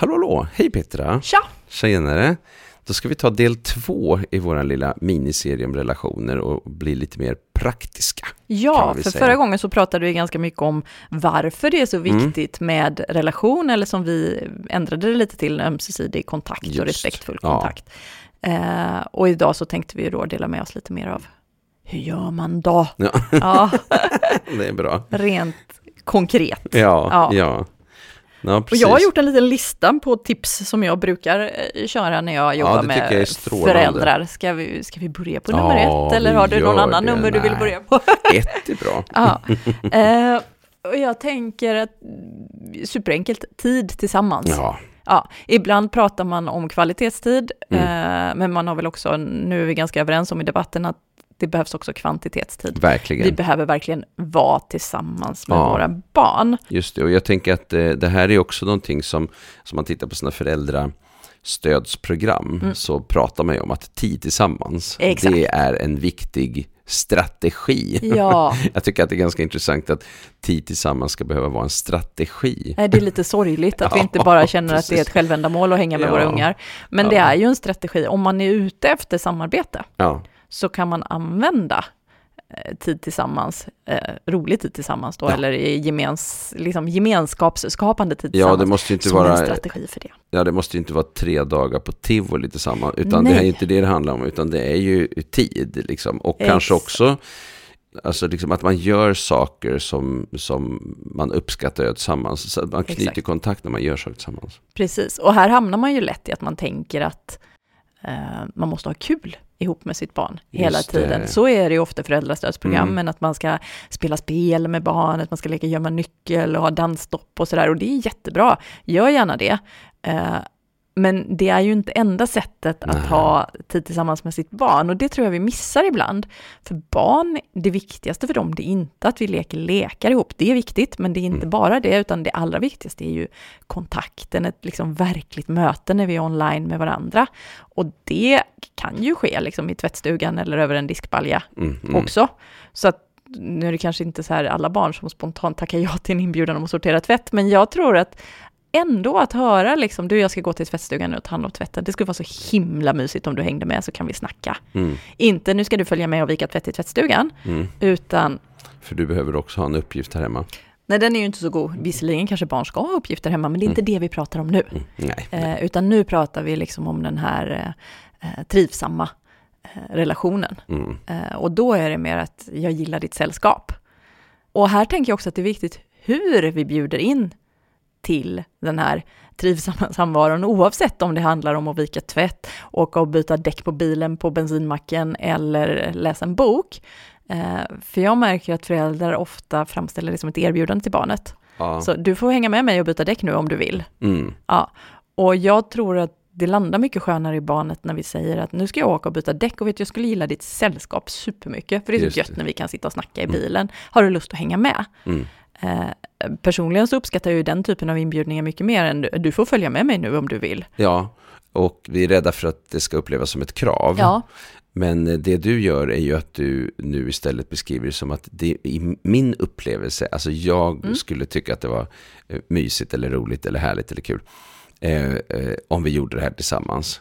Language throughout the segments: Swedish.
Hallå, hallå! Hej Petra! Tja! Tjenare! Då ska vi ta del två i vår lilla miniserie om relationer och bli lite mer praktiska. Ja, för säga. förra gången så pratade vi ganska mycket om varför det är så Mm. viktigt med relation, eller som vi ändrade det lite till ömsesidig kontakt Just, och respektfull ja. kontakt. Eh, och idag så tänkte vi då dela med oss lite mer av hur gör man då? Ja, Ja, det är bra. rent konkret. Ja, Ja. ja. Ja. Och jag har gjort en liten lista på tips som jag brukar eh, köra när jag jobbar är med föräldrar. Ska vi, ska vi börja på Ja, nummer ett eller har du någon annan det. nummer du vill Nej. börja på? Ett är bra. Ja. Eh, och jag tänker att mm, superenkelt, tid tillsammans. Ja, Ja, ibland pratar man om kvalitetstid, Mm. eh, men man har väl också, nu är vi ganska överens om i debatten att det behövs också kvantitetstid. Vi verkligen. behöver verkligen vara tillsammans med Ja. våra barn. Just det, och jag tänker att eh, det här är också någonting som, som man tittar på sina föräldrastödsprogram, Mm. så pratar man ju om att tid tillsammans, Exakt. det är en viktig strategi. Ja, Jag tycker att det är ganska intressant att tid tillsammans ska behöva vara en strategi. det är lite sorgligt att vi Ja, inte bara känner att det är precis. ett självändamål att hänga med Ja. våra ungar. Men det är ju en strategi. Om man är ute efter samarbete Ja, så kan man använda eh, tid tillsammans, eh, rolig tid tillsammans då, Ja. eller gemens, liksom gemenskapsskapande tid ja tillsammans. det måste ju inte som en vara strategi för det. Ja, det måste ju inte vara tre dagar på tivoli tillsammans, utan det Nej. är inte det det handlar om, utan det är ju tid liksom. Och kanske Exakt. också Alltså liksom att man gör saker som, som man uppskattar tillsammans. Så man knyter Exakt. kontakt när man gör saker tillsammans. Precis, och här hamnar man ju lätt i att man tänker att eh, man måste ha kul ihop med sitt barn hela Just det. tiden. Så är det ju ofta föräldrastödsprogrammen, Mm. att man ska spela spel med barnet, man ska leka gömma nyckel och ha dansstopp och sådär. Och det är jättebra, gör gärna det. Men det är ju inte enda sättet att Nej. ha tid tillsammans med sitt barn och det tror jag vi missar ibland. För barn, det viktigaste för dem, det är inte att vi leker lekar ihop. Det är viktigt, men det är inte Mm. bara det, utan det allra viktigaste är ju kontakten, ett liksom verkligt möte när vi är online med varandra. Och det kan ju ske liksom i tvättstugan eller över en diskbalja Mm, mm. också. Så att nu är det kanske inte så här alla barn som spontant tackar ja till en inbjudan om att sortera tvätt, men jag tror att ändå att höra liksom, du jag ska gå till tvättstugan nu och ta hand om tvätten, det skulle vara så himla mysigt om du hängde med så kan vi snacka. Mm, Inte nu ska du följa med och vika tvätt i tvättstugan, mm. utan För du behöver också ha en uppgift här hemma. nej den är ju inte så god. Visserligen kanske barn ska ha uppgifter hemma, men det är inte det vi pratar om nu. Mm. Nej. Eh, utan nu pratar vi liksom om den här eh, eh, trivsamma eh, relationen. Mm. Eh, och då är det mer att jag gillar ditt sällskap. Och här tänker jag också att det är viktigt hur vi bjuder in till den här trivsamma samvaron, oavsett om det handlar om att vika tvätt, åka och byta däck på bilen på bensinmacken eller läsa en bok. Eh, för jag märker att föräldrar ofta framställer det som ett erbjudande till barnet. Ja. Så du får hänga med mig och byta däck nu om du vill. Mm. Ja, och jag tror att det landar mycket skönare i barnet när vi säger att nu ska jag åka och byta däck och vet jag skulle gilla ditt sällskap supermycket, för det är Just så gött det. när vi kan sitta och snacka i Mm. bilen. Har du lust att hänga med? Mm. Eh, personligen så uppskattar jag ju den typen av inbjudningar mycket mer än du, du får följa med mig nu om du vill. Ja, och vi är rädda för att det ska upplevas som ett krav. Ja, Men eh, det du gör är ju att du nu istället beskriver det som att det i min upplevelse, alltså jag Mm. skulle tycka att det var eh, mysigt eller roligt eller härligt eller kul. Eh, eh, om vi gjorde det här tillsammans.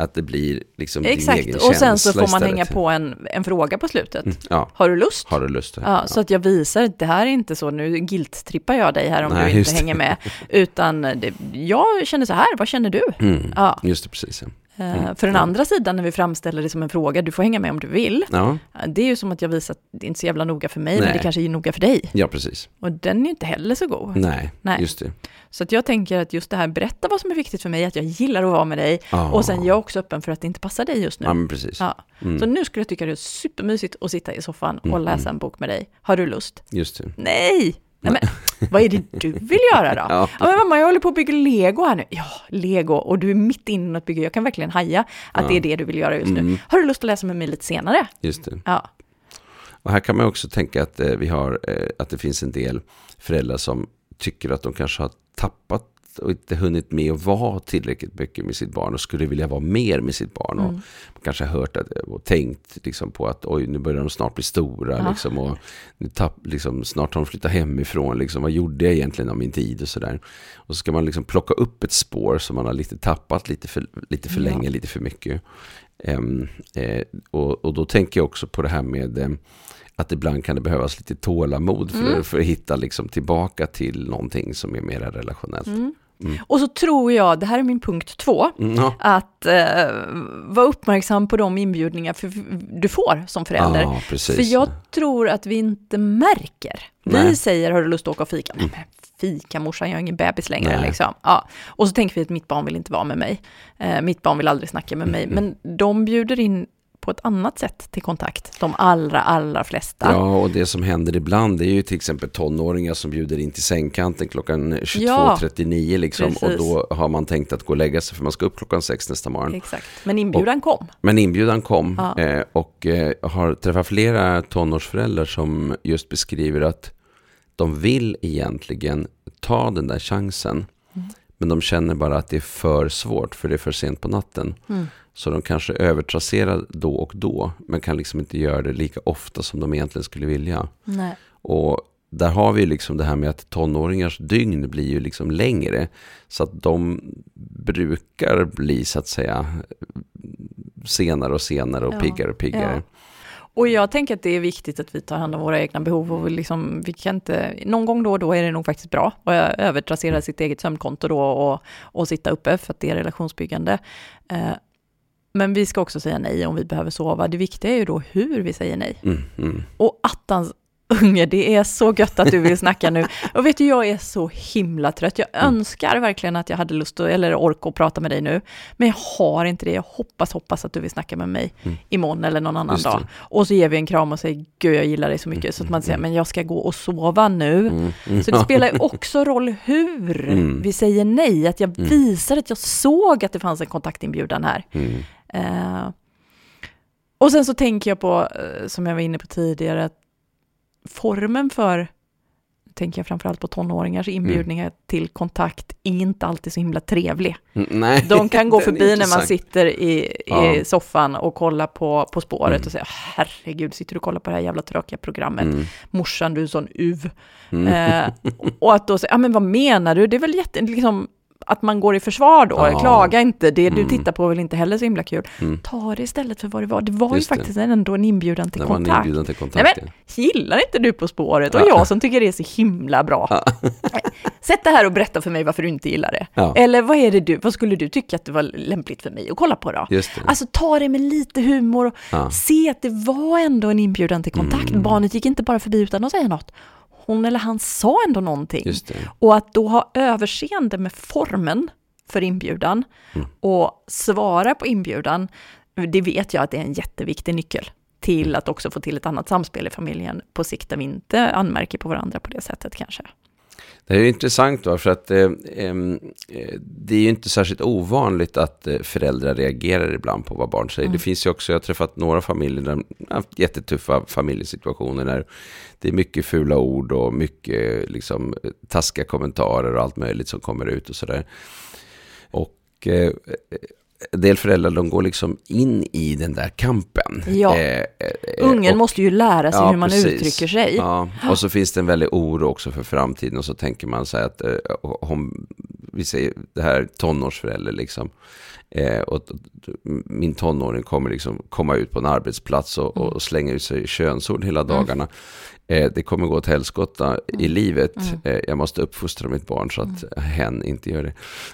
Att det blir liksom din egen exakt. Och sen så får man istället. hänga på en, en fråga på slutet. Mm, ja, Har du lust? har du lust? Ja, så att jag visar att det här är inte så, nu guilt-trippar jag dig här om Nej, du inte hänger med, utan det, jag känner så här, vad känner du? Mm, Ja. Just det, precis. Eh, Mm, För den andra sidan när vi framställer det som en fråga, du får hänga med om du vill, Ja, eh, det är ju som att jag visar att det är inte så jävla noga för mig, men Nej. det kanske är noga för dig. ja, precis. Och den är ju inte heller så god. Nej, Nej. just det. Så att jag tänker att just det här, berätta vad som är viktigt för mig, att jag gillar att vara med dig, Ja. och sen jag är också öppen för att det inte passar dig just nu. Ja, men precis. Ja. Mm, Så nu skulle jag tycka det är supermysigt att sitta i soffan och Mm, läsa mm. en bok med dig. Har du lust? Just det. Nej! Nej men, vad är det du vill göra då? Ja. Ja, men mamma, jag håller på att bygga lego här nu. Ja, lego, och du är mitt inne i att bygga. Jag kan verkligen haja att Ja. det är det du vill göra just nu. Mm. Har du lust att läsa med mig lite senare? Just det. Ja, Och här kan man också tänka att, eh, vi har, eh, att det finns en del föräldrar som tycker att de kanske har tappat och inte hunnit med att vara tillräckligt mycket med sitt barn och skulle vilja vara mer med sitt barn. Mm. Och kanske har hört att, och tänkt liksom på att oj, nu börjar de snart bli stora. Ja. Liksom, och nu tapp, liksom, snart har de flyttat hemifrån. Liksom, vad gjorde jag egentligen av min tid och sådär. Och så ska man liksom plocka upp ett spår som man har lite tappat lite för, lite för Ja. länge, lite för mycket. Ehm, eh, och, och då tänker jag också på det här med eh, att ibland kan det behövas lite tålamod för, Mm. för att hitta liksom tillbaka till någonting som är mer relationellt. Mm. Mm. Och så tror jag, det här är min punkt två, Mm, att eh, vara uppmärksam på de inbjudningar för, du får som förälder. Precis. För jag tror att vi inte märker. Vi Nej. säger, har du lust att åka och fika? Nej, men fika morsan, jag är ingen bebis längre. Nej. Liksom. Ja. Och så tänker vi att mitt barn vill inte vara med mig. Eh, mitt barn vill aldrig snacka med mig. Mm. Men de bjuder in på ett annat sätt till kontakt. De allra, allra flesta. Ja, och det som händer ibland det är ju till exempel tonåringar som bjuder in till sängkanten klockan 22.39 liksom. Och då har man tänkt att gå och lägga sig för man ska upp klockan sex nästa morgon. Exakt. Men inbjudan kom. Men inbjudan kom Ja. eh, och eh, jag har träffat flera tonårsföräldrar som just beskriver att de vill egentligen ta den där chansen. Mm. Men de känner bara att det är för svårt för det är för sent på natten. Mm. Så de kanske övertrasserar då och då men kan liksom inte göra det lika ofta som de egentligen skulle vilja. Nej. Och där har vi liksom det här med att tonåringars dygn blir ju liksom längre. Så att de brukar bli så att säga senare och senare och Ja, piggare och piggare. ja. Och jag tänker att det är viktigt att vi tar hand om våra egna behov och liksom, vi kan inte, någon gång då och då är det nog faktiskt bra att övertrassera sitt eget sömnkonto då och, och sitta uppe för att det är relationsbyggande. Men vi ska också säga nej om vi behöver sova. Det viktiga är ju då hur vi säger nej. Mm, mm. Och attans unge, det är så gött att du vill snacka nu. Och vet du, jag är så himla trött. Jag Mm. önskar verkligen att jag hade lust att, eller ork att prata med dig nu. Men jag har inte det. Jag hoppas, hoppas att du vill snacka med mig Mm. imorgon eller någon annan dag. Och så ger vi en kram och säger, gud jag gillar dig så mycket. Så att man säger, men jag ska gå och sova nu. Mm, mm. Så det spelar ju också roll hur Mm. vi säger nej. Att jag Mm. visar att jag såg att det fanns en kontaktinbjudan här. Mm. Eh, och sen så tänker jag på, eh, som jag var inne på tidigare, att formen för, tänker jag framförallt på tonåringars inbjudningar till kontakt, är inte alltid så himla trevlig. Mm, Nej, De kan gå förbi när man sitter i, i Ja. soffan och kollar på På spåret Mm. och säger herregud, sitter du och kollar på det här jävla tråkiga programmet? Mm, Morsan, du är sån uv. mm. Eh, och att då säga, ja men vad menar du? Det är väl jätte, liksom, att man går i försvar då, Ja. klaga inte, det du Mm. tittar på är väl inte heller så himla kul. Mm. Ta det istället för vad det var. Det var Just ju det. faktiskt ändå en inbjudan till När man är kontakt. inbjuden till kontakt. Nej, Gillar inte du På spåret? Och Ja. jag som tycker det är så himla bra. Sätt det här och berätta för mig varför du inte gillar det. ja. Eller vad är det du, vad skulle du tycka att det var lämpligt för mig att kolla på då? Just det. Alltså ta det med lite humor och Ja. se att det var ändå en inbjudan till kontakt. Mm. Barnet gick inte bara förbi utan att säga något. Hon eller han sa ändå någonting. Och att då ha överseende med formen för inbjudan Mm. och svara på inbjudan, det vet jag att det är en jätteviktig nyckel till att också få till ett annat samspel i familjen på sikt där vi inte anmärker på varandra på det sättet kanske. Det är intressant då, för att eh, eh, det är ju inte särskilt ovanligt att eh, föräldrar reagerar ibland på vad barn säger. Mm. Det finns ju också, jag har träffat några familjer där haft jättetuffa familjesituationer där det är mycket fula ord och mycket liksom, taskiga kommentarer och allt möjligt som kommer ut och sådär. Och eh, en del föräldrar de går liksom in i den där kampen. Ja. Eh, eh, Ungen och- måste ju lära sig Ja, hur man precis. uttrycker sig. Ja, och så finns det en väldig oro också för framtiden och så tänker man sig att eh, om, vi säger det här tonårsförälder liksom, eh, och, min tonåring kommer liksom komma ut på en arbetsplats och, Mm. och slänga ut sig könsord hela dagarna. Eh, det kommer gå åt helskotta i Mm. livet. Eh, jag måste uppfostra mitt barn så att hen inte gör det.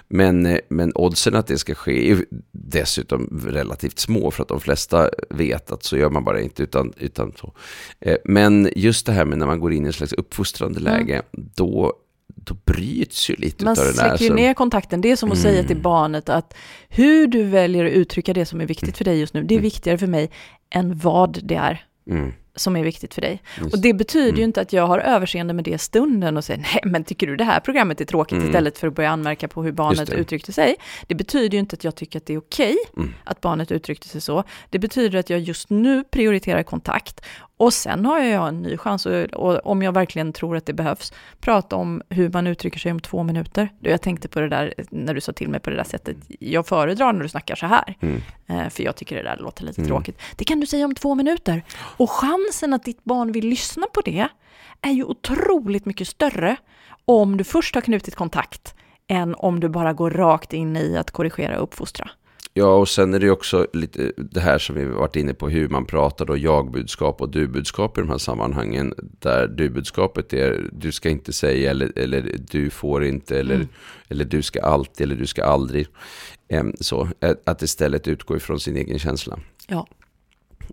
Men, eh, men oddsen att det ska ske är dessutom relativt små för att de flesta vet att så gör man bara inte utan, utan så. Eh, Men just det här med när man går in i en slags uppfostrande Mm. läge, då, då bryts ju lite Man av det där. släcker ju ner kontakten. Det är som att säga Mm. till barnet att hur du väljer att uttrycka det som är viktigt för dig just nu, det är viktigare för mig än vad det är Mm, som är viktigt för dig. just. Och det betyder ju Mm. inte att jag har överseende med det stunden och säger nej men tycker du det här programmet är tråkigt Mm. istället för att börja anmärka på hur barnet uttryckte sig. Det betyder ju inte att jag tycker att det är okej Mm. att barnet uttryckte sig så. Det betyder att jag just nu prioriterar kontakt Och sen har jag en ny chans, och, om jag verkligen tror att det behövs, prata om hur man uttrycker sig om två minuter. Jag tänkte på det där när du sa till mig på det där sättet. Jag föredrar när du snackar så här, Mm. eh, för jag tycker det där låter lite Mm. tråkigt. Det kan du säga om två minuter. Och chansen att ditt barn vill lyssna på det är ju otroligt mycket större om du först har knutit kontakt än om du bara går rakt in i att korrigera och uppfostra. Ja, och sen är det också lite det här som vi varit inne på, hur man pratar då, jag-budskap och du-budskap i de här sammanhangen. Där du-budskapet är, du ska inte säga, eller, eller du får inte, eller, Mm. eller du ska alltid, eller du ska aldrig. Så, att- istället utgå ifrån sin egen känsla. Ja.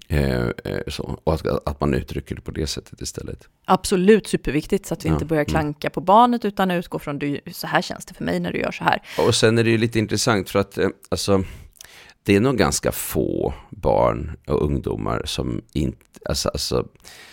Eh, eh, så, och att, att man uttrycker det på det sättet istället. Absolut superviktigt så att vi Ja, inte börjar mm. klanka på barnet utan utgår från du, så här känns det för mig när du gör så här. Och sen är det ju lite intressant för att eh, alltså, det är nog ganska få barn och ungdomar som inte, alltså, alltså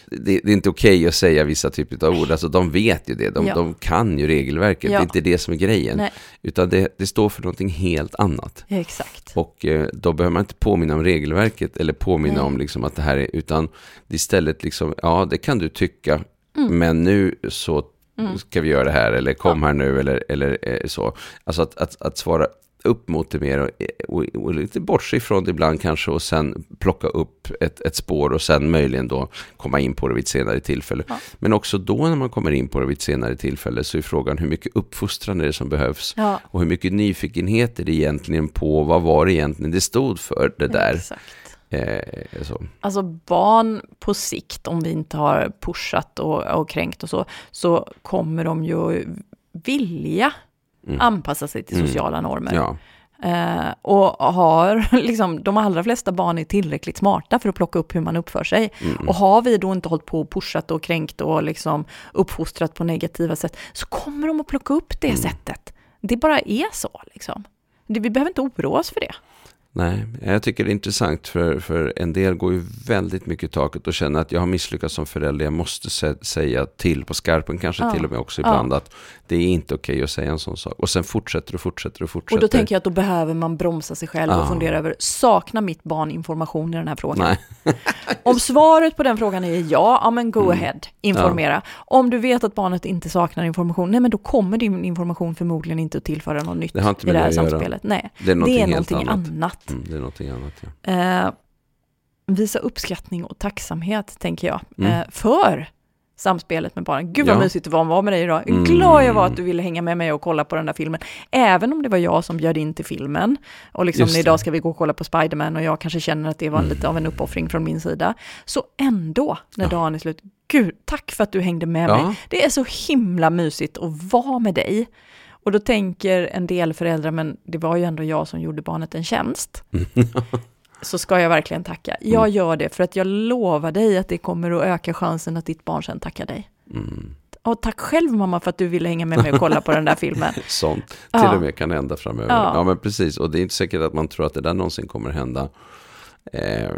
det, det är inte okej att säga vissa typer av ord, alltså de vet ju det, de, Ja. de kan ju regelverket, Ja. det är inte det som är grejen, Nej. utan det, det står för någonting helt annat. Exakt. Och eh, då behöver man inte påminna om regelverket eller påminna Nej. om liksom att det här är, utan istället liksom, ja det kan du tycka, Mm. men nu så Mm. ska vi göra det här, eller kom här nu, eller, eller eh, så. Alltså att, att, att svara upp mot det mer och, och, och lite bortse ifrån det ibland kanske och sen plocka upp ett, ett spår och sen möjligen då komma in på det vid ett senare tillfälle. Ja. Men också då när man kommer in på det vid ett senare tillfälle så är frågan hur mycket uppfostran är det som behövs Ja, och hur mycket nyfikenhet är det egentligen på vad var det egentligen det stod för det där. exakt. Eh, så. Alltså barn på sikt, om vi inte har pushat och, och kränkt och så, så kommer de ju vilja Mm. anpassa sig till Mm. sociala normer. Ja. Eh, och har, liksom, de allra flesta barn är tillräckligt smarta för att plocka upp hur man uppför sig. Mm. Och har vi då inte hållit på och pushat och kränkt och liksom uppfostrat på negativa sätt, så kommer de att plocka upp det Mm. sättet. Det bara är så liksom. Det, vi behöver inte oroa oss för det. Nej, jag tycker det är intressant för, för en del går ju väldigt mycket i taket och känner att jag har misslyckats som förälder. Jag måste sä- säga till på skarpen, kanske Ja. till och med också Ja. ibland, att det är inte okej att säga en sån sak. Och sen fortsätter och fortsätter och fortsätter. Och då tänker jag att då behöver man bromsa sig själv och Ja. fundera över, saknar mitt barn information i den här frågan? Om svaret på den frågan är ja, ja men go Mm. ahead, informera. Om du vet att barnet inte saknar information, nej men då kommer din information förmodligen inte att tillföra något nytt Det i med det här samspelet. Nej, Det är någonting, det är någonting annat. annat. Mm, det är någonting annat, ja. Eh, visa uppskattning och tacksamhet, tänker jag, Mm. eh, för samspelet med barnen. Gud vad Ja. mysigt det var att vara med dig idag. Mm. Glad jag var att du ville hänga med mig och kolla på den där filmen. Även om det var jag som bjöd in till filmen. Och liksom idag ska vi gå och kolla på Spiderman och jag kanske känner att det var Mm. lite av en uppoffring från min sida. Så ändå, när Ja. dagen är slut, gud, tack för att du hängde med Ja. mig. Det är så himla mysigt att vara med dig. Och då tänker en del föräldrar, men det var ju ändå jag som gjorde barnet en tjänst. så ska jag verkligen tacka. Jag Mm. gör det för att jag lovar dig att det kommer att öka chansen att ditt barn sen tackar dig. Mm. Och tack själv mamma för att du ville hänga med mig och kolla på den där filmen. Sånt till Ja. och med kan hända framöver. Ja. Ja. men precis. Och det är inte säkert att man tror att det där någonsin kommer hända eh,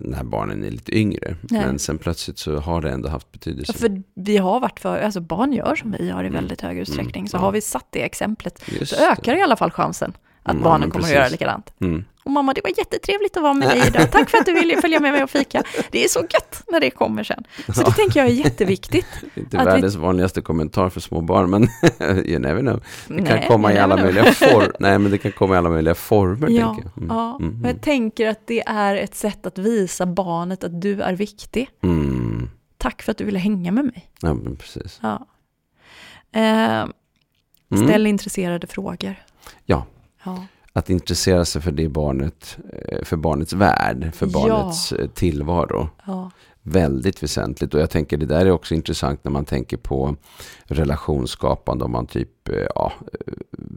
när barnen är lite yngre. Nej. Men sen plötsligt så har det ändå haft betydelse. För vi har varit för, alltså barn gör som vi gör i Mm. väldigt hög utsträckning. Mm, Så ja. har vi satt det exemplet Just så ökar i alla fall chansen att Mm, barnen kommer precis. att göra likadant. det. Mm. Och mamma, det var jättetrevligt att vara med dig idag. Tack för att du ville följa med mig och fika. Det är så gött när det kommer sen. Så det tänker jag är jätteviktigt. Det är inte Att vi- världens vanligaste kommentar för små barn, men you never know. Det kan Nej, komma i alla möjliga former. Nej, men det kan komma i alla möjliga former, Ja, tänker jag. Mm. ja. Mm. men jag tänker att det är ett sätt att visa barnet att du är viktig. Mm. Tack för att du ville hänga med mig. Ja, men precis. Ja. Eh, Mm. ställ intresserade frågor. Ja. Ja. Att intressera sig för det barnet, eh, för barnets värld, för Ja. barnets eh, tillvaro. ja. Väldigt väsentligt och jag tänker det där är också intressant när man tänker på relationsskapande om man typ, eh, ja,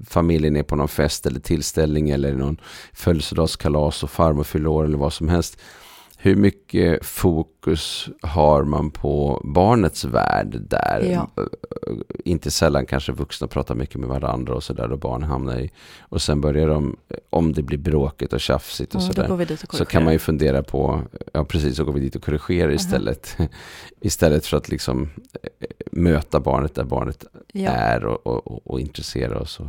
familjen är på någon fest eller tillställning eller någon födelsedagskalas och farmor fyller år eller vad som helst. Hur mycket fokus har man på barnets värld där? Ja. Eh, Inte sällan kanske vuxna pratar mycket med varandra och sådär och barn hamnar i. Och sen börjar de, om det blir bråkigt och tjafsigt och Mm, sådär. Så kan man ju fundera på, ja precis, så går vi dit och korrigerar istället. Istället för att liksom eh, möta barnet där barnet Ja. är och, och, och, intresserar oss. Och,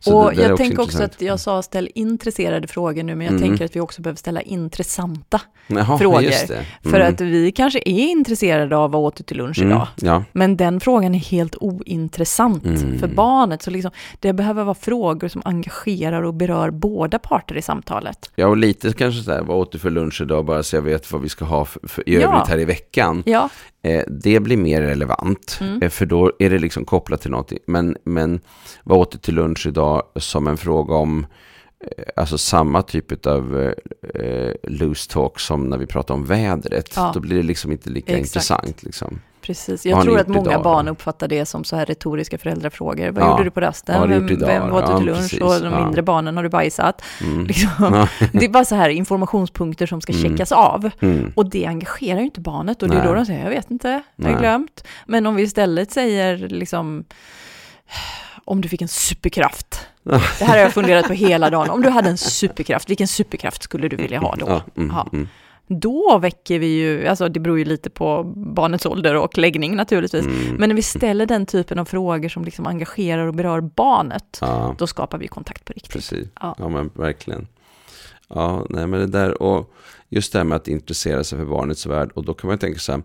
så och det- jag tänker också att jag sa ställ intresserade frågor nu, men jag Mm. tänker att vi också behöver ställa intressanta. Jaha, frågor. Det. För Mm. att vi kanske är intresserade av vad åt du till lunch Mm, idag. Ja, Men den frågan är helt ointressant Mm. för barnet. Så liksom, det behöver vara frågor som engagerar och berör båda parter i samtalet. ja, och lite kanske så här, vad åt du för lunch idag, bara så jag vet vad vi ska ha för, för i Ja. övrigt här i veckan. Ja, Eh, det blir mer relevant, Mm. eh, för då är det liksom kopplat till någonting. Men, men vad åt du till lunch idag som en fråga om eh, Alltså samma typ av eh, loose talk som när vi pratar om vädret. Ja. Då blir det liksom inte lika Exakt. intressant. Liksom. precis. Jag tror att många idag barn då? uppfattar det som så här retoriska föräldrafrågor. Vad Ja. gjorde du på rasten? Vem, idag? vem åt du Ja, till lunch? precis. Och de Ja. mindre barnen, har du bajsat? Mm. Liksom. Ja. Det är bara så här informationspunkter som ska Mm. checkas av. Mm. Och det engagerar ju inte barnet och det är Nej. då de säger, jag vet inte, jag har glömt. Men om vi istället säger liksom, om du fick en superkraft. Det här har jag funderat på hela dagen. Om du hade en superkraft, vilken superkraft skulle du vilja ha då? Ja, mm, mm. Då väcker vi ju, alltså det beror ju lite på barnets ålder och läggning naturligtvis. Mm. Men när vi ställer den typen av frågor som liksom engagerar och berör barnet, Ja, då skapar vi kontakt på riktigt. precis. Ja. Ja. men verkligen. Ja, nej men det där och just det här med att intressera sig för barnets värld. Och då kan man tänka så här,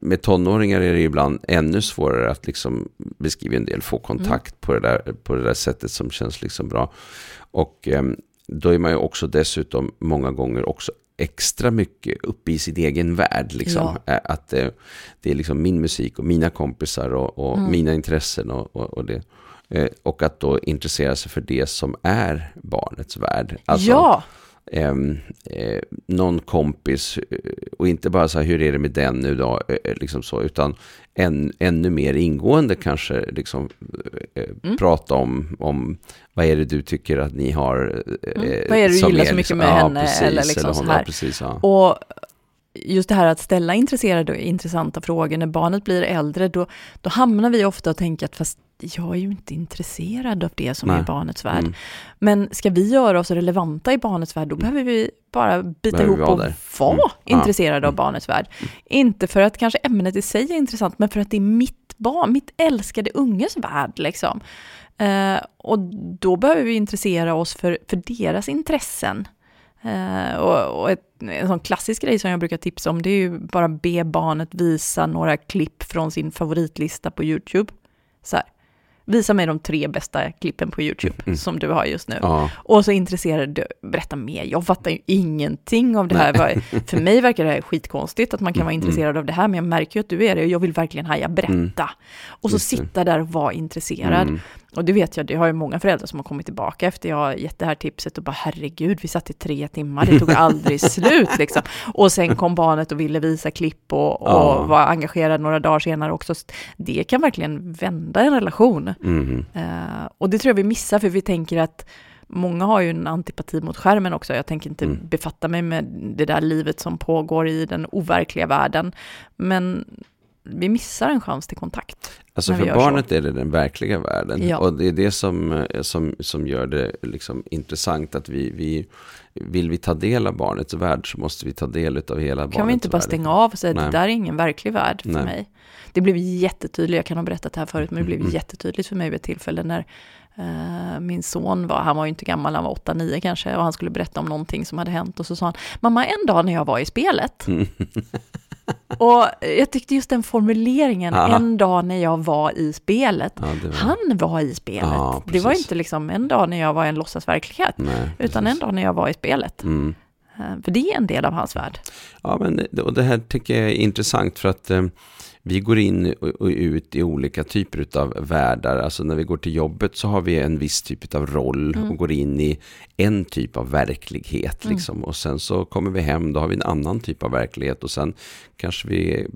med tonåringar är det ibland ännu svårare att liksom beskriva en del, få kontakt på, det där, på det där sättet som känns liksom bra. Och em, då är man ju också dessutom många gånger också extra mycket uppe i sin egen värld. Liksom. Eh, Att eh, det är liksom min musik och mina kompisar och, och Mm. mina intressen och, och, och det. Eh, Och att då intressera sig för det som är barnets värld. Alltså, ja, ehm, eh, någon kompis eh, och inte bara så här, hur är det med den nu då, eh, eh, liksom så, utan än, ännu mer ingående kanske liksom eh, Mm. prata om, om vad är det du tycker att ni har. eh, Mm. Vad är det du gillar så mycket med henne, eller liksom så hon, ja, här. precis, ja. Och just det här att ställa intresserade och intressanta frågor när barnet blir äldre, då, då hamnar vi ofta och tänker att fast jag är ju inte intresserad av det som Nej. är barnets värld. Mm. Men ska vi göra oss relevanta i barnets värld, då behöver vi bara bita Behöver ihop och vara Mm. Ja. intresserade av Mm. barnets värld. Inte för att kanske ämnet i sig är intressant, men för att det är mitt barn, mitt älskade unges värld. Liksom. Eh, och då behöver vi intressera oss för, för deras intressen. Eh, och och ett, en sån klassisk grej som jag brukar tipsa om, det är ju bara be barnet visa några klipp från sin favoritlista på YouTube. Så här. Visa mig de tre bästa klippen på YouTube Mm. som du har just nu. Ja, Och så intresserad du, berätta mer. Jag fattar ju ingenting av det här. Vad- För mig verkar det här skitkonstigt att man kan vara Mm, intresserad av det här, men jag märker ju att du är det och jag vill verkligen haja, berätta. Mm. Och så sitta där och vara intresserad. Och det vet jag, det har ju många föräldrar som har kommit tillbaka efter jag har gett det här tipset och bara herregud, vi satt i tre timmar, det tog aldrig slut liksom. Och sen kom barnet och ville visa klipp och, och Ja. var engagerad några dagar senare också. Det kan verkligen vända en relation. mm, Eh, och det tror jag vi missar, för vi tänker att många har ju en antipati mot skärmen också. Jag tänker inte Mm. befatta mig med det där livet som pågår i den overkliga världen. Men vi missar en chans till kontakt. Alltså för gör så. barnet är det den verkliga världen. Ja. Och det är det som, eh, som, som gör det liksom intressant. Att vi, vi, vill vi ta del av barnets värld så måste vi ta del av hela barnets Kan vi inte bara värld. stänga av och säga att det där är ingen verklig värld för Nej. mig? Det blev jättetydligt, jag kan ha berättat det här förut, men det blev Mm. jättetydligt för mig vid ett tillfälle när eh, min son var, han var ju inte gammal, han var 8-9 kanske, och han skulle berätta om någonting som hade hänt och så sa han, mamma en dag när jag var i spelet, Mm. och jag tyckte just den formuleringen, Ja. en dag när jag var i spelet, Ja, var, han var i spelet. Ja, det var inte liksom en dag när jag var i en låtsasverklighet, nej, utan en dag när jag var i spelet. Mm. Eh, För det är en del av hans värld. Ja, men det, och det här tycker jag är intressant för att eh, vi går in och, ut i olika typer av världar. Alltså när vi går till jobbet så har vi en viss typ av roll Mm. och går in i en typ av verklighet. Mm. Liksom. Och sen så kommer vi hem, då har vi en annan typ av verklighet. Och sen kanske vi,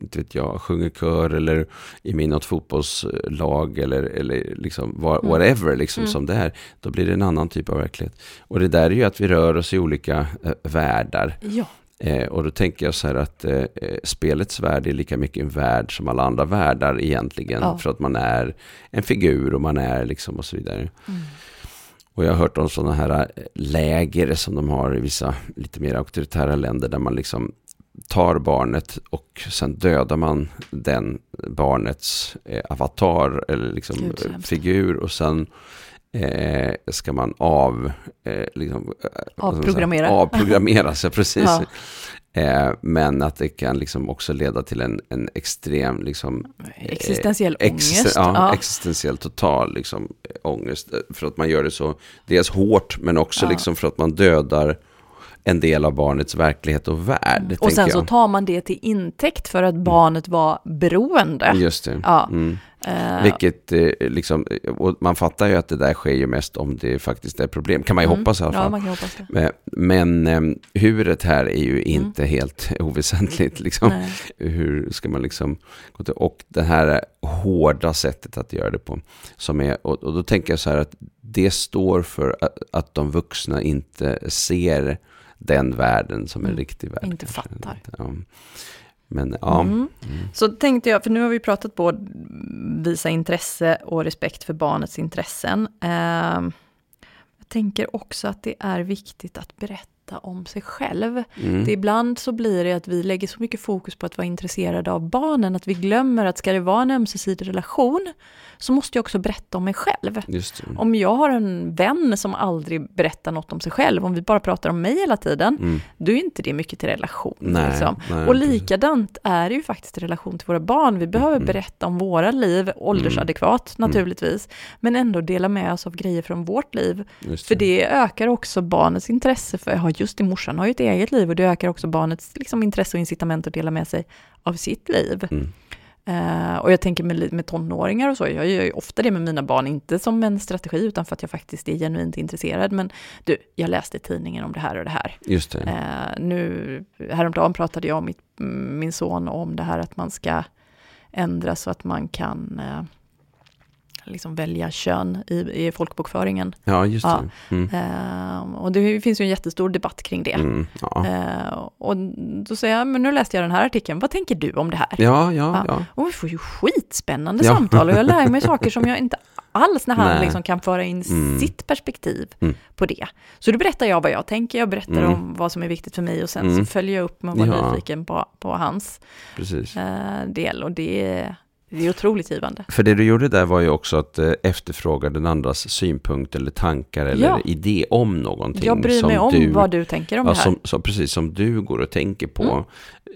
inte vet jag, sjunger kör eller är med i något fotbollslag eller, eller liksom Mm. whatever liksom Mm. som det är. Då blir det en annan typ av verklighet. Och det där är ju att vi rör oss i olika eh, världar. Ja. Eh, och då tänker jag så här att eh, eh, spelets värld är lika mycket en värld som alla andra världar egentligen. Ja. För att man är en figur och man är liksom och så vidare. Mm. Och jag har hört om sådana här eh, läger som de har i vissa lite mer auktoritära länder där man liksom tar barnet och sen dödar man den barnets eh, avatar eller liksom figur och sen eh, ska man av, eh, liksom, eh? Avprogrammera. avprogrammera sig, precis. Ja. Eh, men att det kan liksom också leda till en, en extrem liksom, Existentiell eh, ångest. ja, Ja. existentiell total liksom, eh, ångest. eh, För att man gör det så, dels hårt men också Ja. liksom för att man dödar en del av barnets verklighet och värld. Och tänker sen så jag. tar man det till intäkt för att barnet var beroende. Just det. Ja. Mm. Eh, Vilket eh, liksom, och man fattar ju att det där sker ju mest om det faktiskt är problem. Kan man ju mm. hoppas i alla Ja, fall. man kan hoppas det. Men, men eh, huret här är ju inte helt oväsentligt. Liksom. Hur ska man liksom gå till, och det här hårda sättet att göra det på. Som är, och, och då tänker jag så här att det står för att, att de vuxna inte ser den världen som en Mm. riktig värld. Inte kanske. fattar. Ja. Men ja, Mm. Så tänkte jag, för nu har vi pratat på visa intresse och respekt för barnets intressen. Eh, jag tänker också att det är viktigt att berätta om sig själv. mm. Det ibland så blir det att vi lägger så mycket fokus på att vara intresserade av barnen att vi glömmer att ska det vara en ömsesidig relation så måste jag också berätta om mig själv. det. Om jag har en vän som aldrig berättar något om sig själv, om vi bara pratar om mig hela tiden, Mm. då är inte det mycket till relation. Nej, liksom. nej, Och likadant är det ju faktiskt i relation till våra barn. Vi behöver Mm. berätta om våra liv, åldersadekvat Mm. naturligtvis, men ändå dela med oss av grejer från vårt liv. Just För det ökar också barnets intresse för, just det, morsan har ju ett eget liv och det ökar också barnets liksom, intresse och incitament att dela med sig av sitt liv. Mm. Eh, och jag tänker med, med tonåringar och så, jag gör ju ofta det med mina barn, inte som en strategi utan för att jag faktiskt är genuint intresserad. Men du, jag läste i tidningen om det här och det här. Just det. Eh, nu, häromdagen pratade jag och mitt, min son om det här att man ska ändra så att man kan eh, liksom välja kön i, i folkbokföringen. Ja, just ja. det. Mm. Eh, och det finns ju en jättestor debatt kring det. Mm. Ja. Eh, och då säger jag, men nu läste jag den här artikeln, vad tänker du om det här? ja, ja, ja. Och vi får ju skitspännande Ja. samtal och jag lär mig saker som jag inte alls när han liksom kan föra in Mm. sitt perspektiv Mm. på det. Så då berättar jag vad jag tänker, jag berättar Mm. om vad som är viktigt för mig och sen Mm. så följer jag upp med att vara Ja. nyfiken på, på hans Precis. eh, del och det, det är otroligt givande. För det du gjorde där var ju också att eh, efterfråga den andras synpunkt eller tankar eller Ja. idé om någonting. Jag bryr som mig om du, vad du tänker om ja, det här. som, som, precis som du går och tänker på.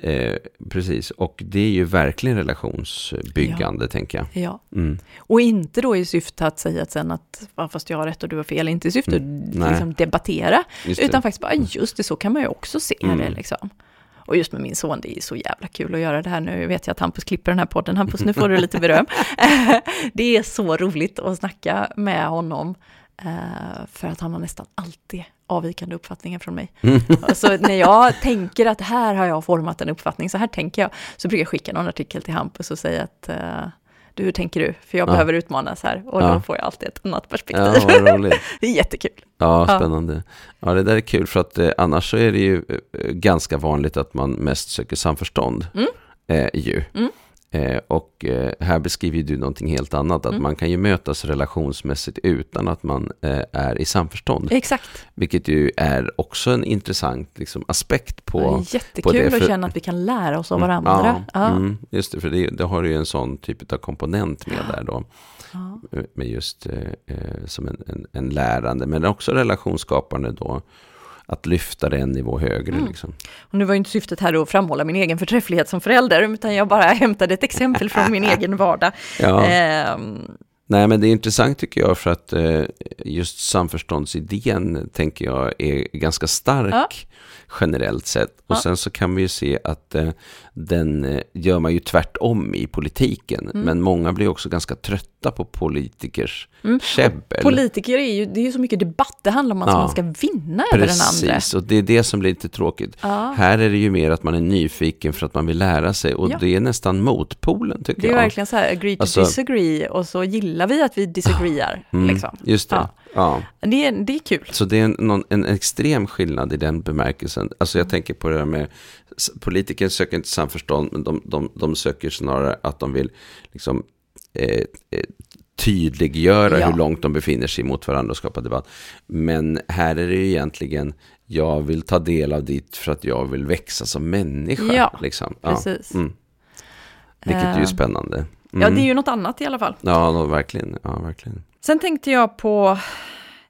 Eh, precis, och det är ju verkligen relationsbyggande tänker jag. Ja. Mm. Och inte då i syfte att säga att sen att, ja, fast jag har rätt och du har fel, inte i syfte Mm. att liksom debattera. Utan faktiskt bara, just det, så kan man ju också se Mm. det liksom. Och just med min son, det är så jävla kul att göra det här. Nu vet jag att Hampus klipper den här podden. Hampus, nu får du lite beröm. det är så roligt att snacka med honom. eh, För att han har nästan alltid avvikande uppfattningar från mig. Så när jag tänker att här har jag format en uppfattning, så här tänker jag, så brukar jag skicka någon artikel till Hampus och säga att eh, du, hur tänker du? För jag Ja. behöver utmanas här. Och Ja. då får jag alltid ett annat perspektiv. Ja, det är jättekul. Ja, Ja. spännande. Ja, det där är kul för att eh, annars så är det ju eh, ganska vanligt att man mest söker samförstånd. Mm. Eh, ju. Mm. Eh, och eh, här beskriver du någonting helt annat, att Mm. man kan ju mötas relationsmässigt utan att man eh, är i samförstånd. Exakt. Vilket ju är också en intressant liksom, aspekt på... det är på jättekul det, att för- känna att vi kan lära oss av Mm, varandra. Ja, Ja, Mm, just det, för det, det har ju en sån typ av komponent med där då. ja. med just som en, en, en lärande, men också relationsskapande då. Att lyfta det en nivå högre Mm. liksom. Och nu var ju inte syftet här att framhålla min egen förträfflighet som förälder, utan jag bara hämtade ett exempel från min egen vardag. Ja. Ehm, Nej, men det är intressant tycker jag för att eh, just samförståndsidén tänker jag är ganska stark generellt sett. Och Ja. sen så kan vi ju se att eh, den eh, gör man ju tvärtom i politiken. Mm. Men många blir också ganska trötta på politikers Mm. käbbel. politiker är ju, det är ju så mycket debatt, det handlar om att Ja. man ska vinna över den andra. Precis, och det är det som blir lite tråkigt. Ja. Här är det ju mer att man är nyfiken för att man vill lära sig. Och Ja. det är nästan motpolen tycker Det är jag. verkligen så här, agree to Alltså- disagree, och så gillar vi att vi disagreear. Mm, Liksom. Just det. Ja. Ja. Det, är, det är kul. Så det är en, någon, en extrem skillnad i den bemärkelsen. Alltså jag tänker på det här med politiker söker inte samförstånd, men de, de, de söker snarare att de vill liksom, eh, eh, tydliggöra Ja. hur långt de befinner sig mot varandra och skapa debatt. Men här är det ju egentligen, jag vill ta del av ditt för att jag vill växa som människa. Ja, liksom. Precis. Mm. Vilket är ju Eh, spännande. Mm. Ja, det är ju något annat i alla fall. Ja, då, verkligen. Ja, verkligen. Sen tänkte jag på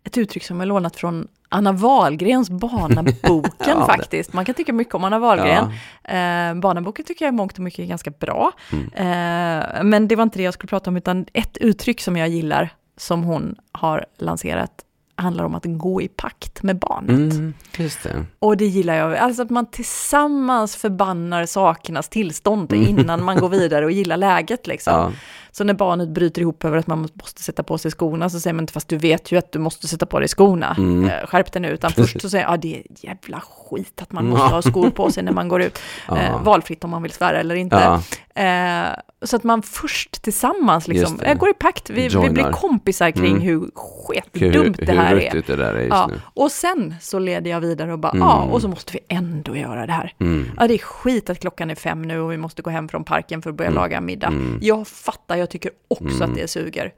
ett uttryck som är lånat från Anna Wahlgrens Barnaboken Ja, faktiskt. Man kan tycka mycket om Anna Wahlgren. Eh, barnaboken tycker jag i mångt och mycket är ganska bra. Mm. Eh, men det var inte det jag skulle prata om, utan ett uttryck som jag gillar, som hon har lanserat, handlar om att gå i pakt med barnet. Mm, det. Och det gillar jag, alltså att man tillsammans förbannar sakernas tillstånd Mm. innan man går vidare och gillar läget liksom. Ja, Så när barnet bryter ihop över att man måste sätta på sig skorna så säger man inte fast du vet ju att du måste sätta på dig skorna. Mm. Eh, skärp dig nu. Utan först så säger jag, ja det är jävla skit att man måste ha skor på sig när man går ut. Ja. Eh, valfritt om man vill svära eller inte. ja, Eh, så att man först tillsammans liksom, eh, går i pakt. Vi, vi blir kompisar kring Mm. hur hur, sketdumt det hur här är. ruttigt det där är just Ja, nu. och sen så leder jag vidare och bara, Mm. ja, och så måste vi ändå göra det här. Mm. Ja, det är skit att klockan är fem nu och vi måste gå hem från parken för att börja Mm. laga middag. Mm. Jag fattar, jag tycker också Mm. att det suger.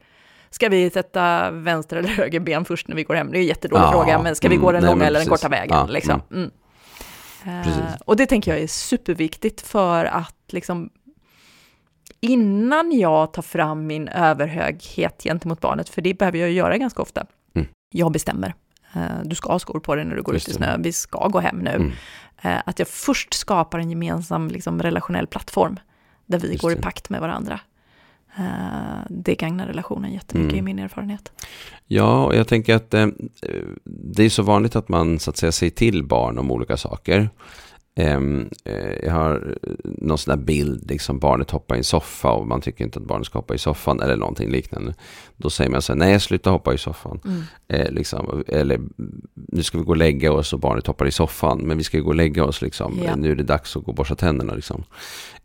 Ska vi sätta vänster eller höger ben först när vi går hem? Det är en jättedålig Ja, fråga, men ska vi mm, gå den långa eller den korta vägen? Ja, liksom. Mm. Eh, och det tänker jag är superviktigt för att liksom innan jag tar fram min överhöghet gentemot barnet, för det behöver jag göra ganska ofta. Mm. Jag bestämmer. Eh, Du ska ha skor på dig när du går Just ut i snö. Vi ska gå hem nu. Mm. Eh, Att jag först skapar en gemensam liksom, relationell plattform där vi Just går i pakt med varandra. Eh, Det gagnar relationen jättemycket Mm. i min erfarenhet. Ja, och jag tänker att det är så vanligt att man så att säga säger till barn om olika saker. Ehm, eh, jag har någon sån där bild, liksom barnet hoppar i en soffa och man tycker inte att barnet ska hoppa i soffan eller någonting liknande. Då säger man så här, nej sluta hoppa i soffan. Mm. Eh, liksom, eller nu ska vi gå och lägga oss och barnet hoppar i soffan. Men vi ska gå och lägga oss liksom. Ja. Eh, Nu är det dags att gå och borsta tänderna liksom.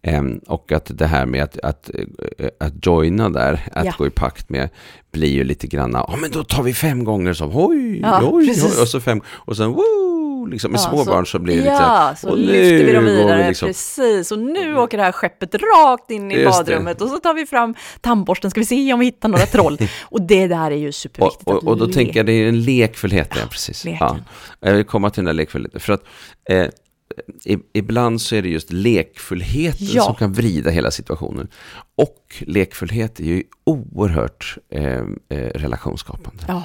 Ehm, och att det här med att, att, eh, att joina där, att Ja. gå i pakt med, blir ju lite grann, ja men då tar vi fem gånger som oj, Ja, oj, oj, och så fem, och sen woo, liksom med Ja, små så- så blir det lite så Ja, så och lyfter vi dem går vi vidare, liksom- precis. Och nu åker det här skeppet rakt in i Just det. badrummet och så tar vi fram tandborsten, ska vi se om vi hittar några troll. Och det där är ju och, superviktigt och, att och då le- tänker jag det är en lekfullhet, ja, precis. Ja. Jag vill komma till den där lekfullheten. För att eh, ibland så är det just lekfullheten Ja. som kan vrida hela situationen. Och lekfullhet är ju oerhört eh, eh, relationsskapande. Ja,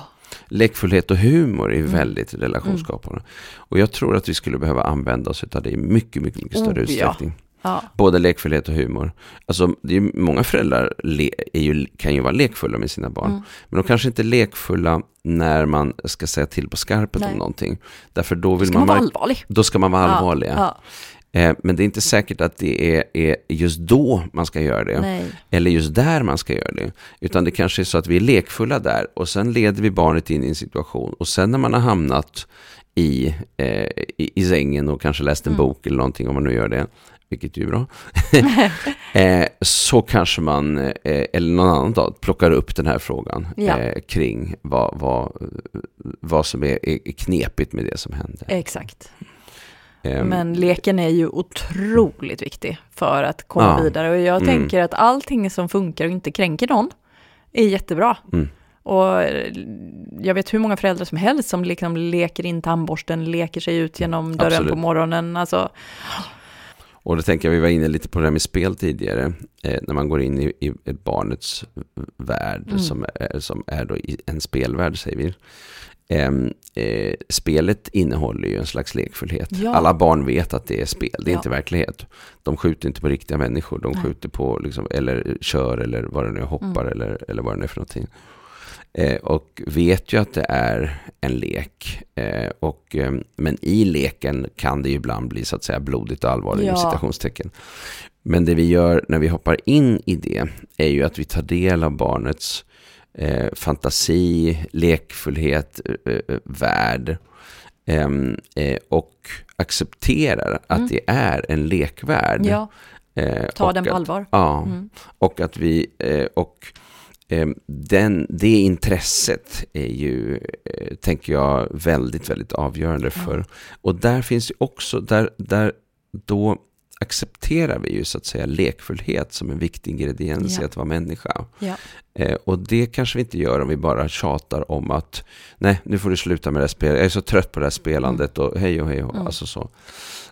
Lekfullhet och humor Mm. är väldigt relationsskapande. Och jag tror att vi skulle behöva använda oss av det i mycket, mycket, mycket större Oh, ja. utsträckning. ja, Både lekfullhet och humor. Alltså, det är många föräldrar le, är ju, kan ju vara lekfulla med sina barn. Mm. Men de kanske inte är lekfulla när man ska säga till på skarpet Nej. om någonting. Därför då vill ska man, man vara allvarlig. Då ska man vara allvarlig. Ja, Eh, men det är inte säkert att det är, är just då man ska göra det. nej. Eller just där man ska göra det. Utan det kanske är så att vi är lekfulla där och sen leder vi barnet in i en situation. Och sen när man har hamnat i, eh, i, i sängen och kanske läst en Mm. bok eller någonting om man nu gör det. Vilket ju är bra. eh, så kanske man, eh, eller någon annan dag, plockar upp den här frågan Ja. eh, kring vad, vad, vad som är, är knepigt med det som händer. Exakt. Ehm, Men leken är ju otroligt viktig för att komma Ja. vidare. Och jag Mm. tänker att allting som funkar och inte kränker någon är jättebra. Mm. Och eh, jag vet hur många föräldrar som helst som liksom leker in tandborsten, leker sig ut genom dörren Absolut. på morgonen. Alltså, Och då tänker jag, vi var inne lite på det här med spel tidigare, eh, när man går in i, i barnets värld, Mm. som, är, som är då en spelvärld, säger vi. Ehm, eh, spelet innehåller ju en slags lekfullhet. Ja. Alla barn vet att det är spel, det är Ja. inte verklighet. De skjuter inte på riktiga människor, de Nej. skjuter på, liksom, eller kör, eller vad det nu är, hoppar, Mm. eller, eller vad det nu är för någonting. Eh, och vet ju att det är en lek. Eh, och, eh, men i leken kan det ju ibland bli så att säga blodigt och allvarligt, Ja. ja. citationstecken. Men det vi gör när vi hoppar in i det är ju att vi tar del av barnets eh, fantasi, lekfullhet, eh, eh, värld. Ehm, eh, och accepterar att Mm. det är en lekvärld. ja, Eh, ta den på att- allvar. Ja, Mm. och att vi, eh, och eh, den, det intresset är ju, eh, tänker jag, väldigt, väldigt avgörande för. Och där finns ju också, där, där då accepterar vi ju så att säga lekfullhet som en viktig ingrediens Ja. i att vara människa. Ja. Eh, och det kanske vi inte gör om vi bara tjatar om att nej, nu får du sluta med det här spelet. Jag är så trött på det här spelandet och hej och hej och Mm. alltså så.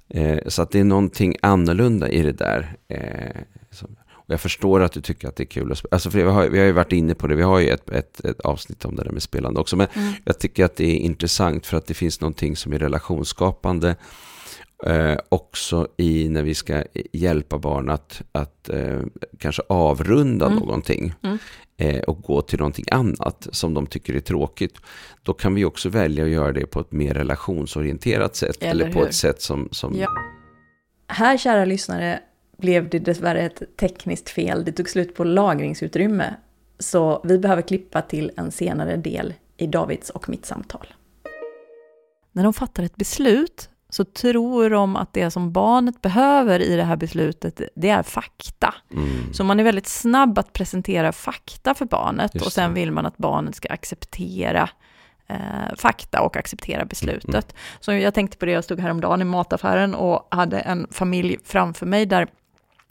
Eh, så att det är någonting annorlunda i det där. Eh, som, och jag förstår att du tycker att det är kul att spela. Alltså för vi, har, vi har ju varit inne på det, vi har ju ett, ett, ett avsnitt om det där med spelande också. Men Mm. jag tycker att det är intressant för att det finns någonting som är relationsskapande eh, också i när vi ska hjälpa barn att, att eh, kanske avrunda Mm. någonting Mm. eh, och gå till någonting annat som de tycker är tråkigt. Då kan vi också välja att göra det på ett mer relationsorienterat sätt Eller eller, på ett sätt som, som Ja. Här, kära lyssnare, blev det dessvärre ett tekniskt fel. Det tog slut på lagringsutrymme. Så vi behöver klippa till en senare del i Davids och mitt samtal. När de fattar ett beslut så tror de att det som barnet behöver i det här beslutet, det är fakta. mm, Så man är väldigt snabb att presentera fakta för barnet och sen vill man att barnet ska acceptera eh, fakta och acceptera beslutet. Mm. Så jag tänkte på det, jag stod häromdagen i mataffären och hade en familj framför mig där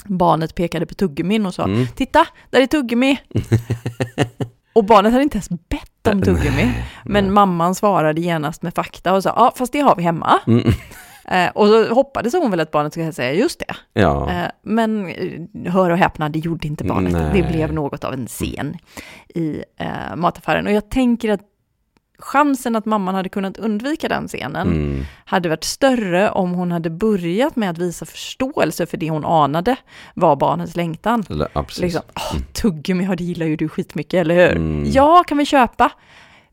barnet pekade på tuggummin och sa mm. Titta, där är tuggummi! och barnet hade inte ens bett om tuggummi. Men mamman svarade genast med fakta och sa, ja fast det har vi hemma. Mm. Eh, och så hoppades hon väl att barnet skulle säga just det. Ja, Eh, Men eh, hör och häpna, det gjorde inte barnet. Nej. Det blev något av en scen i eh, mataffären. Och jag tänker att chansen att mamman hade kunnat undvika den scenen mm, hade varit större om hon hade börjat med att visa förståelse för det hon anade var barnets längtan. ja, precis. Liksom, åh, tuggummi, ja, det gillar ju du skitmycket, eller hur? Mm. Ja, kan vi köpa?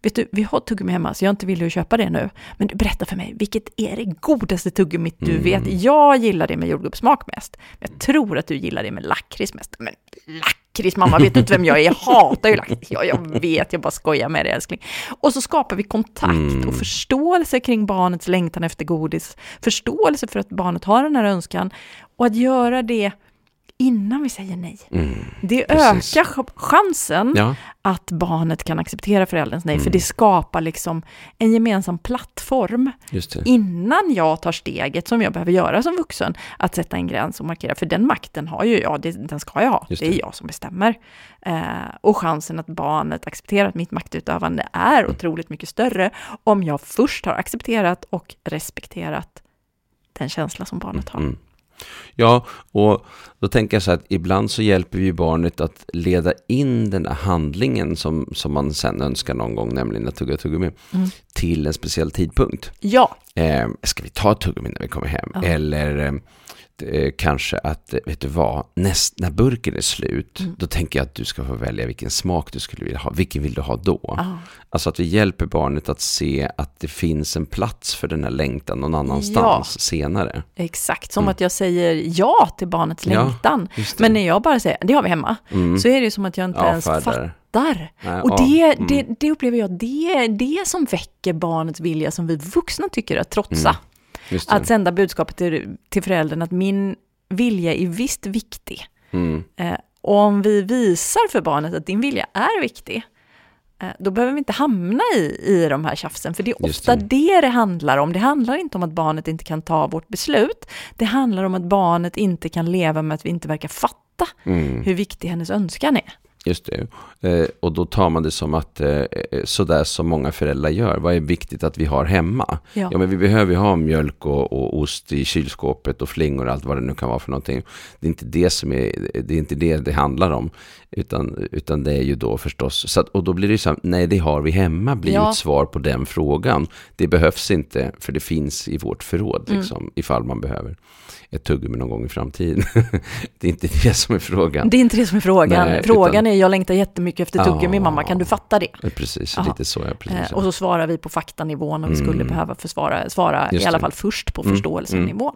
Vet du, vi har tuggummi hemma, så jag är inte villig att köpa det nu. Men du, berätta för mig, vilket är det godaste tuggummit du Mm. vet? Jag gillar det med jordgubbssmak mest. Jag tror att du gillar det med lakrits mest. Men lakrits, mamma, vet inte vem jag är? Jag hatar ju lakrits. Ja, jag vet, jag bara skojar med dig älskling. Och så skapar vi kontakt Mm. och förståelse kring barnets längtan efter godis. Förståelse för att barnet har den här önskan. Och att göra det innan vi säger nej. Mm. Det Precis. ökar ch- chansen Ja, att barnet kan acceptera förälderns nej, för Mm. det skapar liksom en gemensam plattform det. innan jag tar steget som jag behöver göra som vuxen, att sätta en gräns och markera, för den makten har ju jag, det, den ska jag ha, Just det är det. jag som bestämmer. Eh, och chansen att barnet accepterar att mitt maktutövande är Mm. otroligt mycket större om jag först har accepterat och respekterat den känsla som barnet har. Ja, och då tänker jag så här att ibland så hjälper vi barnet att leda in den här handlingen som, som man sen önskar någon gång, nämligen att tugga tuggummi, Mm till en speciell tidpunkt. Ja, Eh, ska vi ta tuggummi när vi kommer hem? Ja. Eller eh, eh, kanske att, eh, vet du vad, näst, när burken är slut, Mm. då tänker jag att du ska få välja vilken smak du skulle vilja ha. Vilken vill du ha då? ja. Alltså att vi hjälper barnet att se att det finns en plats för den här längtan någon annanstans senare. exakt. Som Mm. att jag säger ja till barnets Ja, längtan. Det. Men när jag bara säger, det har vi hemma, mm. så är det som att jag inte ens Avfärdar. Fattar. Nej, Och ja, det, mm. det, det upplever jag, det är det som väcker barnets vilja som vi vuxna tycker att trotsa. Mm. Att sända budskapet till, till föräldern att min vilja är visst viktig. Mm. Eh, och om vi visar för barnet att din vilja är viktig, eh, då behöver vi inte hamna i, i de här tjafsen, för det är ofta det. det. det handlar om. Det handlar inte om att barnet inte kan ta vårt beslut, det handlar om att barnet inte kan leva med att vi inte verkar fatta Mm. hur viktig hennes önskan är. Just det. Eh, och då tar man det som att eh, eh, sådär som många föräldrar gör. Vad är viktigt att vi har hemma? Ja. Ja, men vi behöver ju ha mjölk och, och ost i kylskåpet och flingor och allt vad det nu kan vara för någonting. Det är inte det som är, det är inte det det handlar om. Utan, utan det är ju då förstås, så att, och då blir det ju så här, nej det har vi hemma blir Ja. ett svar på den frågan. Det behövs inte, för det finns i vårt förråd Mm. liksom, ifall man behöver ett tuggummi någon gång i framtiden. det är inte det som är frågan. Det är inte det som är frågan. Nej, frågan utan- är, jag längtar jättemycket efter tuggummi Ja. mamma, kan du fatta det? Precis, Aha. lite så ja. Precis, Eh, och så svarar vi på faktanivån och vi skulle Mm. behöva försvara, svara Just i alla det. fall först på Mm, förståelsenivån.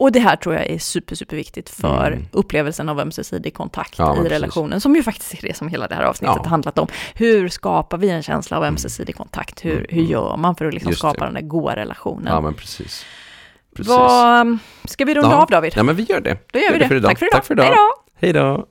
Och det här tror jag är super, superviktigt för Mm. upplevelsen av ömsesidig kontakt Ja, i relationen, som ju faktiskt är det som hela det här avsnittet Ja. handlat om. Hur skapar vi en känsla av ömsesidig kontakt? Hur, hur gör man för att liksom Just det. skapa den där goda relationen? ja, men precis. precis. Vad, ska vi runda Ja. av David? Ja, men vi gör det. Då gör vi det. för idag. Tack för idag. Tack för idag. Hej då.